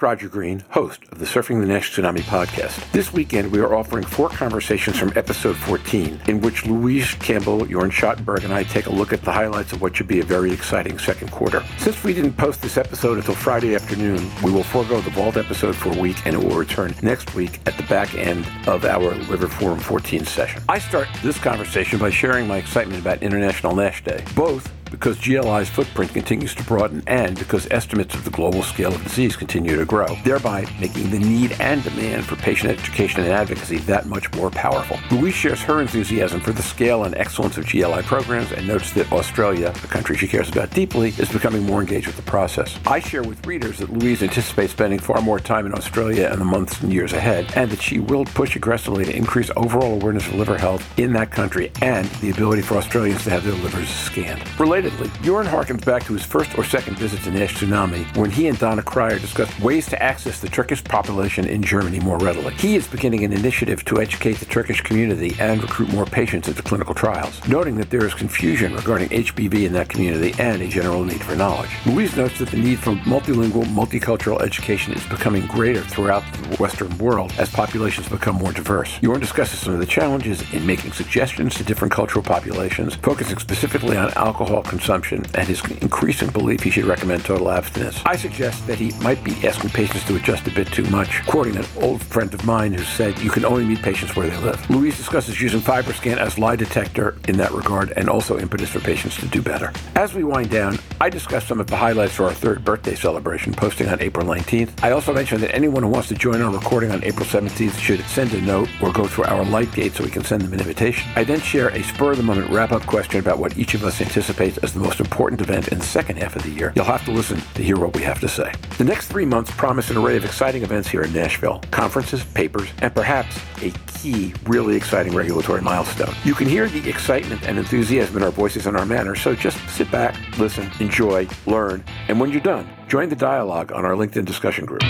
Roger Green, host of the Surfing the NASH Tsunami podcast. This weekend, we are offering four conversations from episode 14, in which Louise Campbell, Jorn Schattenberg, and I take a look at the highlights of what should be a very exciting second quarter. Since we didn't post this episode until Friday afternoon, we will forego the Vault episode for a week, and it will return next week at the back end of our Liver Forum 14 session. I start this conversation by sharing my excitement about International NASH Day, both because GLI's footprint continues to broaden and because estimates of the global scale of disease continue to grow, thereby making the need and demand for patient education and advocacy that much more powerful. Louise shares her enthusiasm for the scale and excellence of GLI programs and notes that Australia, a country she cares about deeply, is becoming more engaged with the process. I share with readers that Louise anticipates spending far more time in Australia in the months and years ahead, and that she will push aggressively to increase overall awareness of liver health in that country and the ability for Australians to have their livers scanned. Relatedly, Jorn harkens back to his first or second visit to NASH Tsunami when he and Donna Cryer discussed ways to access the Turkish population in Germany more readily. He is beginning an initiative to educate the Turkish community and recruit more patients into clinical trials, noting that there is confusion regarding HBV in that community and a general need for knowledge. Louise notes that the need for multilingual, multicultural education is becoming greater throughout the Western world as populations become more diverse. Jorn discusses some of the challenges in making suggestions to different cultural populations, focusing specifically on alcohol consumption and his increasing belief he should recommend total abstinence. I suggest that he might be asking patients to adjust a bit too much, quoting an old friend of mine who said, You can only meet patients where they live. Louise discusses using FibroScan as lie detector in that regard and also impetus for patients to do better. As we wind down, I discuss some of the highlights for our third birthday celebration posting on April 19th. I also mentioned that anyone who wants to join our recording on April 17th should send a note or go through our light gate so we can send them an invitation. I then share a spur of the moment wrap up question about what each of us anticipates as the most important event in the second half of the year. You'll have to listen to hear what we have to say. The next three months promise an array of exciting events here in Nashville conferences, papers, and perhaps a key, really exciting regulatory milestone. You can hear the excitement and enthusiasm in our voices and our manner, so just sit back, listen, enjoy, learn, and when you're done, join the dialogue on our LinkedIn discussion group.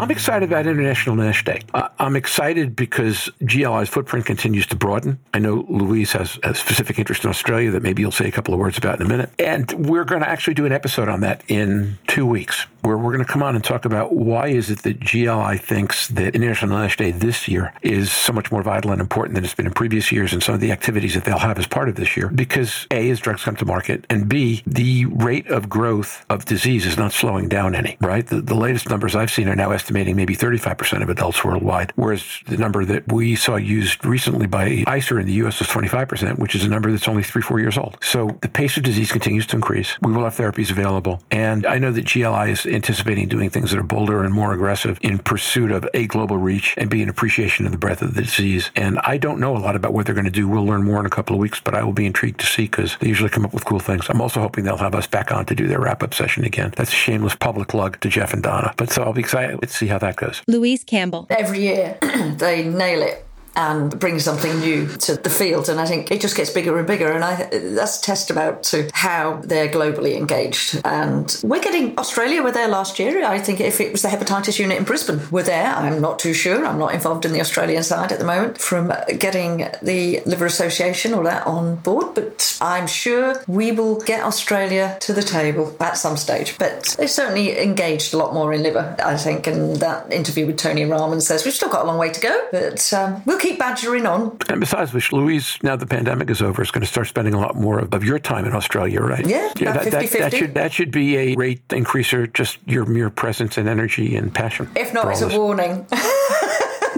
I'm excited about International NASH Day. I'm excited because GLI's footprint continues to broaden. I know Louise has a specific interest in Australia that maybe you'll say a couple of words about in a minute. And we're going to actually do an episode on that in two weeks where we're going to come on and talk about why is it that GLI thinks that International NASH Day this year is so much more vital and important than it's been in previous years and some of the activities that they'll have as part of this year. Because A, as drugs come to market, and B, the rate of growth of disease is not slowing down any, right? The, the latest numbers I've seen are now estimating maybe 35% of adults worldwide, whereas the number that we saw used recently by ICER in the US was 25%, which is a number that's only three, four years old. So the pace of disease continues to increase. We will have therapies available. And I know that GLI is anticipating doing things that are bolder and more aggressive in pursuit of a global reach and be an appreciation of the breadth of the disease. And I don't know a lot about what they're going to do. We'll learn more in a couple of weeks, but I will be intrigued to see because they usually come up with cool things. I'm also hoping they'll have us back on to do their wrap up session again. That's a shameless public plug to Jeff and Donna. But so I'll be excited. Let's see how that goes. Louise Campbell. Every year they nail it and bring something new to the field. And I think it just gets bigger and bigger. And I, that's a testament to how they're globally engaged. And we're getting Australia were there last year. I think if it was the hepatitis unit in Brisbane were there, I'm not too sure. I'm not involved in the Australian side at the moment from getting the Liver Association or that on board. But I'm sure we will get Australia to the table at some stage. But they certainly engaged a lot more in liver, I think. And that interview with Tony Rahman says we've still got a long way to go, but um, we'll keep keep badgering on. And besides which, Louise, now the pandemic is over, is going to start spending a lot more of, of your time in Australia, right? Yeah, yeah that, 50, that, that, should that should be a rate increaser, just your mere presence and energy and passion. If not, it's a warning.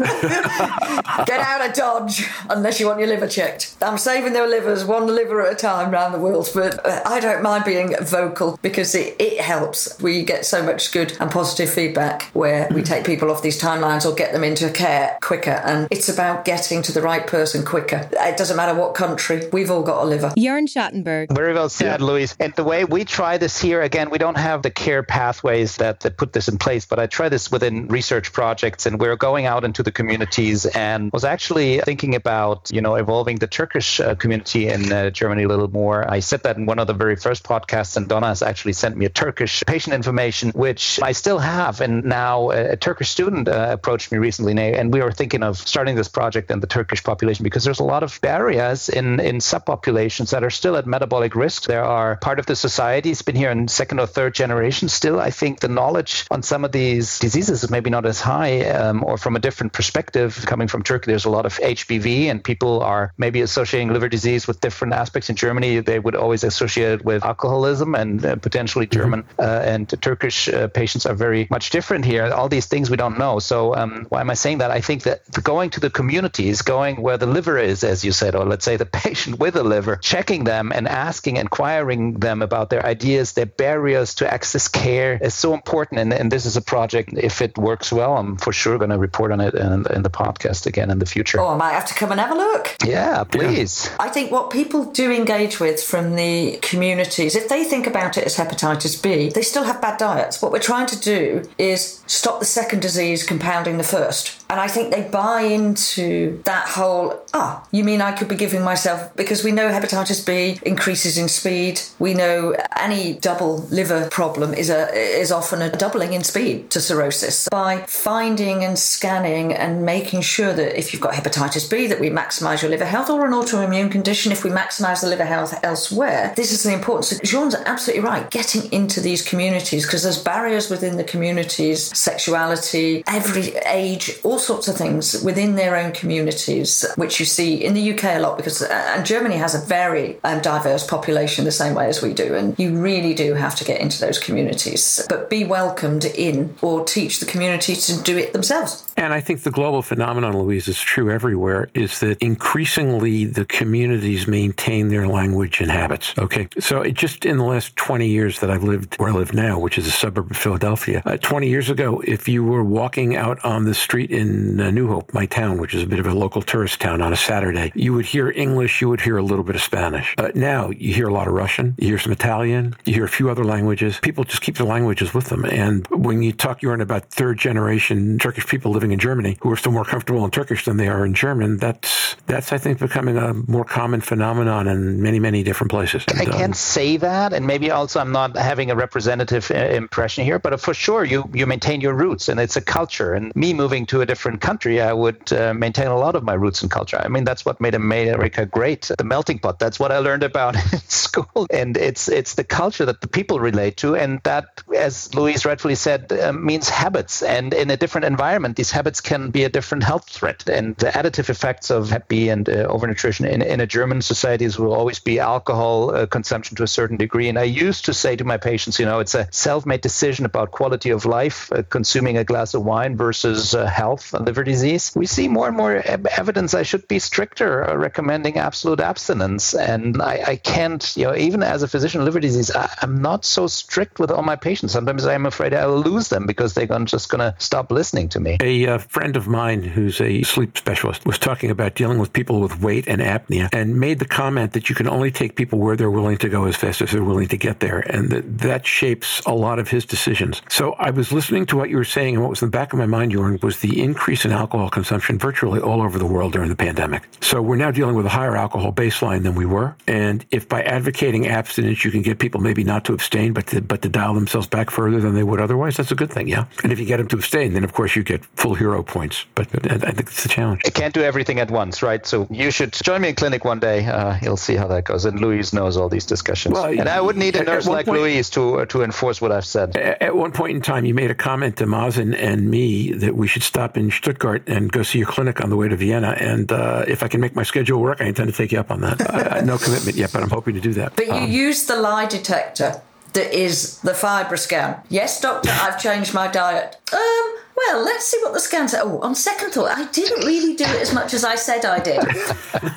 Get out of Dodge unless you want your liver checked. I'm saving their livers one liver at a time around the world, but uh, I don't mind being vocal because it, it helps. We get so much good and positive feedback where we take people off these timelines or get them into care quicker. And it's about getting to the right person quicker. It doesn't matter what country, we've all got a liver. Jorn Schattenberg. Very well said, yeah. Louise. And the way we try this here, again, we don't have the care pathways that, that put this in place, but I try this within research projects and we're going out into the the communities and was actually thinking about, you know, evolving the Turkish uh, community in uh, Germany a little more. I said that in one of the very first podcasts, and Donna has actually sent me a Turkish patient information, which I still have. And now a, a Turkish student uh, approached me recently, and we were thinking of starting this project in the Turkish population because there's a lot of barriers in, in subpopulations that are still at metabolic risk. There are part of the society has been here in second or third generation. Still, I think the knowledge on some of these diseases is maybe not as high, um, or from a different perspective. Coming from Turkey, there's a lot of HBV, and people are maybe associating liver disease with different aspects. In Germany, they would always associate it with alcoholism, and uh, potentially mm-hmm. German uh, and Turkish uh, patients are very much different here. All these things we don't know. So, um, why am I saying that? I think that going to the communities, going where the liver is, as you said, or let's say the patient with a liver, checking them and asking, inquiring them about their ideas, their barriers to access care is so important. And, and this is a project, if it works well, I'm for sure going to report on it in, in, the podcast again in the future. Oh, I might have to come and have a look. Yeah, please. Yeah. I think what people do engage with from the communities, if they think about it as hepatitis B, they still have bad diets. What we're trying to do is stop the second disease compounding the first. And I think they buy into that whole, ah, oh, you mean I could be giving myself, because we know hepatitis B increases in speed. We know any double liver problem is a is often a doubling in speed to cirrhosis. By finding and scanning and making sure that if you've got hepatitis B, that we maximize your liver health or an autoimmune condition, if we maximize the liver health elsewhere, this is the importance. So Jorn's absolutely right. Getting into these communities, because there's barriers within the communities, sexuality, every age, all sorts of things within their own communities, which you see in the UK a lot because, uh, and Germany has a very um, diverse population the same way as we do. And you really do have to get into those communities, but be welcomed in or teach the community to do it themselves. And I think the global phenomenon, Louise, is true everywhere, is that increasingly the communities maintain their language and habits. Okay. So it just in the last 20 years that I've lived where I live now, which is a suburb of Philadelphia, uh, 20 years ago, if you were walking out on the street in uh, New Hope, my town, which is a bit of a local tourist town on a Saturday, you would hear English, you would hear a little bit of Spanish. Uh, now you hear a lot of Russian, you hear some Italian, you hear a few other languages. People just keep their languages with them. And when you talk, you're in about third generation Turkish people living in Germany who are still more comfortable in Turkish than they are in German. That's, that's, I think, becoming a more common phenomenon in many, many different places. I can't um, say that. And maybe also I'm not having a representative uh, impression here, but for sure you, you maintain your roots and it's a culture. And me moving to a different country, I would uh, maintain a lot of my roots and culture. I mean, that's what made America great, the melting pot. That's what I learned about in school. And it's, it's the culture that the people relate to. And that, as Louise rightfully said, uh, means habits. And in a different environment, these habits can be a different health threat. And the additive effects of Hep B and uh, overnutrition in, in a German societies will always be alcohol uh, consumption to a certain degree. And I used to say to my patients, you know, it's a self made decision about quality of life, uh, consuming a glass of wine versus uh, health and liver disease. We see more and more evidence I should be stricter uh, recommending absolute abstinence. And I, I, can't, you know, even as a physician, liver disease, I, am not so strict with all my patients. Sometimes I'm afraid I'll lose them because they're just going to stop listening to me. A uh, friend of mine who's a sleep specialist was talking about dealing with people with weight and apnea and made the comment that you can only take people where they're willing to go as fast as they're willing to get there. And that, that shapes a lot of his decisions. So I was listening to what you were saying, and what was in the back of my mind, Jorn, was the increase in alcohol consumption virtually all over the world during the pandemic. So we're now dealing with a higher alcohol baseline than we were. And if by advocating abstinence you can get people maybe not to abstain, but to, but to dial themselves back further than they would otherwise, that's a good thing, yeah. And if you get them to abstain, then of course you get full hero points. But I think it's a challenge. I can't do everything at once, right? So you should join me in clinic one day. Uh, you'll see how that goes. And Louise knows all these discussions. Well, and I would need a nurse like point, Louise to uh, to enforce what I've said. At one point in time, you made a comment to Mazen and me that we should stop in Stuttgart and go see your clinic on the way to Vienna. And uh, if I can make my schedule work, I intend to take you up on that. no commitment yet, but I'm hoping to do that. But you um, use the lie detector that is the FibroScan. Yes, doctor, I've changed my diet. Um, well, let's see what the scans are. Oh, on second thought, I didn't really do it as much as I said I did.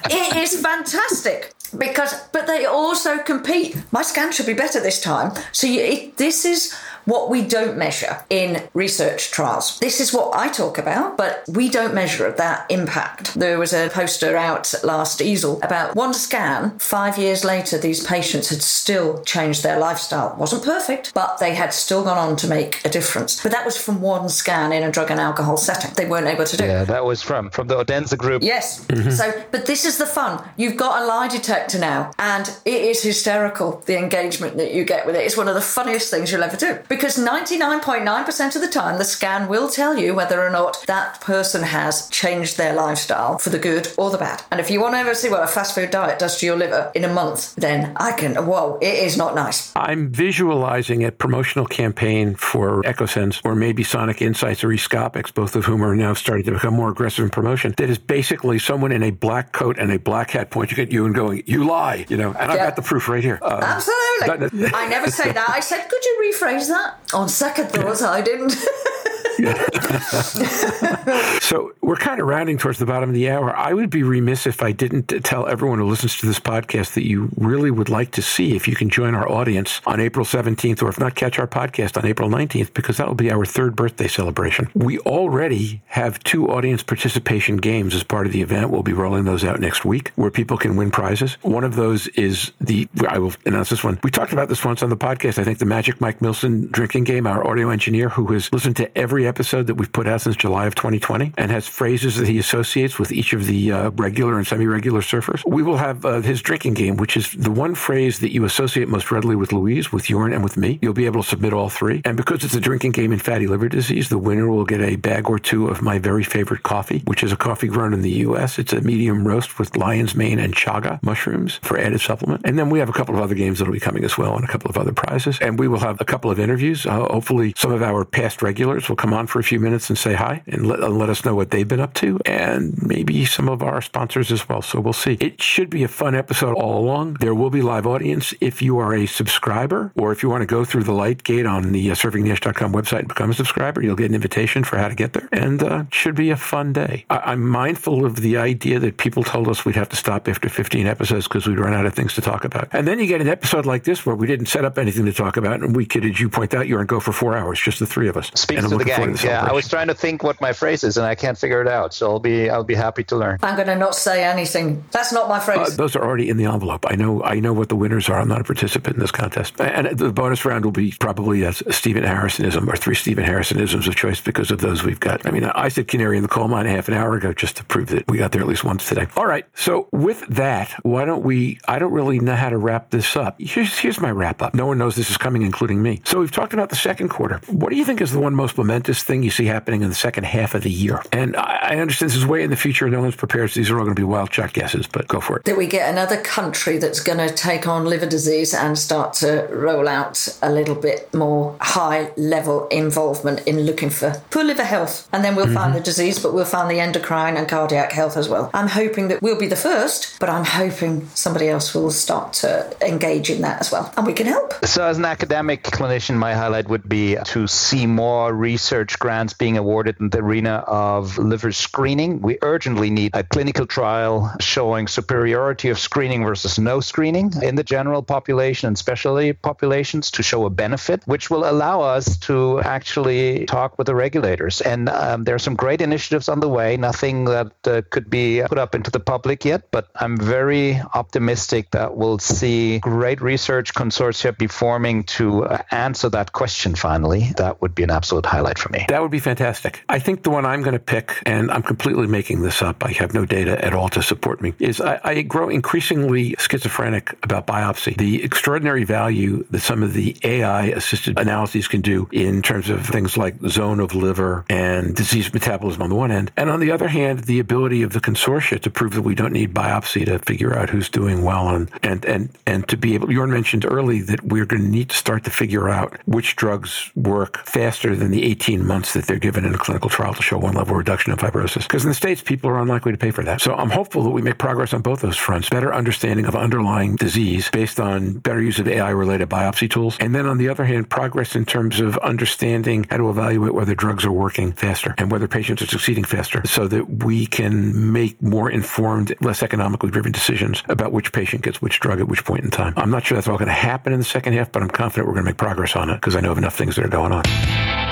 it is fantastic because, but they also compete. My scan should be better this time. So you, it, this is what we don't measure in research trials. This is what I talk about, but we don't measure that impact. There was a poster out last EASL about one scan. Five years later, these patients had still changed their lifestyle. It wasn't perfect, but they had still gone on to make a difference. But that was from one scan in a drug and alcohol setting. They weren't able to do. Yeah, that was from from the Odense group. Yes. Mm-hmm. So, but this is the fun. You've got a lie detector now, and it is hysterical the engagement that you get with it. It's one of the funniest things you'll ever do because 99.9% of the time the scan will tell you whether or not that person has changed their lifestyle for the good or the bad. And if you want to ever see what a fast food diet does to your liver in a month, then I can. Whoa, it is not nice. I'm visualizing a promotional campaign for Echosens or maybe Sonic Incytes or E-Scopics, both of whom are now starting to become more aggressive in promotion. That is basically someone in a black coat and a black hat pointing at you and going, "You lie," you know. And I've got the proof right here. Uh, Absolutely. I never say that. I said, "Could you rephrase that?" On second thoughts, I didn't. so we're kind of rounding towards the bottom of the hour. I would be remiss if I didn't tell everyone who listens to this podcast that you really would like to see if you can join our audience on April 17th, or if not, catch our podcast on April 19th, because that will be our third birthday celebration. We already have two audience participation games as part of the event. We'll be rolling those out next week where people can win prizes. One of those is the, I will announce this one. We talked about this once on the podcast. I think the Magic Mike Milson drinking game, our audio engineer who has listened to every episode that we've put out since July of 2020 and has phrases that he associates with each of the uh, regular and semi-regular surfers. We will have uh, his drinking game, which is the one phrase that you associate most readily with Louise, with Jorn, and with me. You'll be able to submit all three. And because it's a drinking game in fatty liver disease, the winner will get a bag or two of my very favorite coffee, which is a coffee grown in the U.S. It's a medium roast with lion's mane and chaga mushrooms for added supplement. And then we have a couple of other games that'll be coming as well and a couple of other prizes. And we will have a couple of interviews. Uh, hopefully, some of our past regulars will come on for a few minutes and say hi and let, and let us know what they've been up to and maybe some of our sponsors as well. So we'll see. It should be a fun episode all along. There will be live audience. If you are a subscriber or if you want to go through the light gate on the uh, surfingthenash.com website and become a subscriber, you'll get an invitation for how to get there. And uh, should be a fun day. I- I'm mindful of the idea that people told us we'd have to stop after 15 episodes because we'd run out of things to talk about. And then you get an episode like this where we didn't set up anything to talk about and we could, as you point out, you're and go for four hours, just the three of us. Speaks to the. To yeah, I was trying to think what my phrase is and I can't figure it out. So I'll be I'll be happy to learn. I'm going to not say anything. That's not my phrase. Uh, those are already in the envelope. I know I know what the winners are. I'm not a participant in this contest. And the bonus round will be probably a Stephen Harrisonism or three Stephen Harrisonisms of choice because of those we've got. I mean, I said Canary in the Coal Mine half an hour ago just to prove that we got there at least once today. All right. So with that, why don't we? I don't really know how to wrap this up. Here's here's my wrap up. No one knows this is coming, including me. So we've talked about the second quarter. What do you think is the one most momentous thing you see happening in the second half of the year? And I, I understand this is way in the future. No one's prepared. So these are all going to be wild shot guesses, but go for it. That we get another country that's going to take on liver disease and start to roll out a little bit more high level involvement in looking for poor liver health. And then we'll mm-hmm. find the disease, but we'll find the endocrine and cardiac health as well. I'm hoping that we'll be the first, but I'm hoping somebody else will start to engage in that as well. And we can help. So, as an academic clinician, my highlight would be to see more research grants being awarded in the arena of liver screening. We urgently need a clinical trial showing superiority of screening versus no screening in the general population and specialty populations to show a benefit, which will allow us to actually talk with the regulators. And um, there are some great initiatives on the way, nothing that uh, could be put up into the public yet, but I'm very optimistic that we'll see great research consortia be forming to uh, answer that question finally. That would be an absolute highlight for me. That would be fantastic. I think the one I'm going to pick, and I'm completely making this up, I have no data at all to support me, is I, I grow increasingly schizophrenic about biopsy. The extraordinary value that some of the AI assisted analyses can do in terms of things like zone of liver and disease metabolism on the one end. And on the other hand, the ability of the consortia to prove that we don't need biopsy to figure out who's doing well and, and, and, and to be able, Jorn mentioned early that we're going to need to start to figure out which drugs work faster than the 18 18 months that they're given in a clinical trial to show one level reduction in fibrosis. Because in the States, people are unlikely to pay for that. So I'm hopeful that we make progress on both those fronts. Better understanding of underlying disease based on better use of AI related biopsy tools. And then on the other hand, progress in terms of understanding how to evaluate whether drugs are working faster and whether patients are succeeding faster so that we can make more informed, less economically driven decisions about which patient gets which drug at which point in time. I'm not sure that's all going to happen in the second half, but I'm confident we're going to make progress on it because I know of enough things that are going on.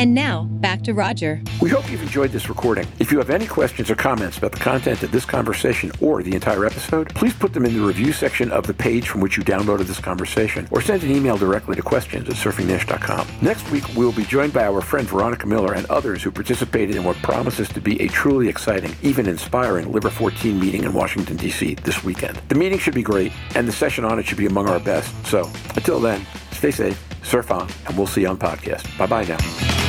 And now, back to Roger. We hope you've enjoyed this recording. If you have any questions or comments about the content of this conversation or the entire episode, please put them in the review section of the page from which you downloaded this conversation or send an email directly to questions at surfingnash.com. Next week, we'll be joined by our friend Veronica Miller and others who participated in what promises to be a truly exciting, even inspiring Liver 14 meeting in Washington, D.C. this weekend. The meeting should be great, and the session on it should be among our best. So, until then, stay safe, surf on, and we'll see you on podcast. Bye bye now.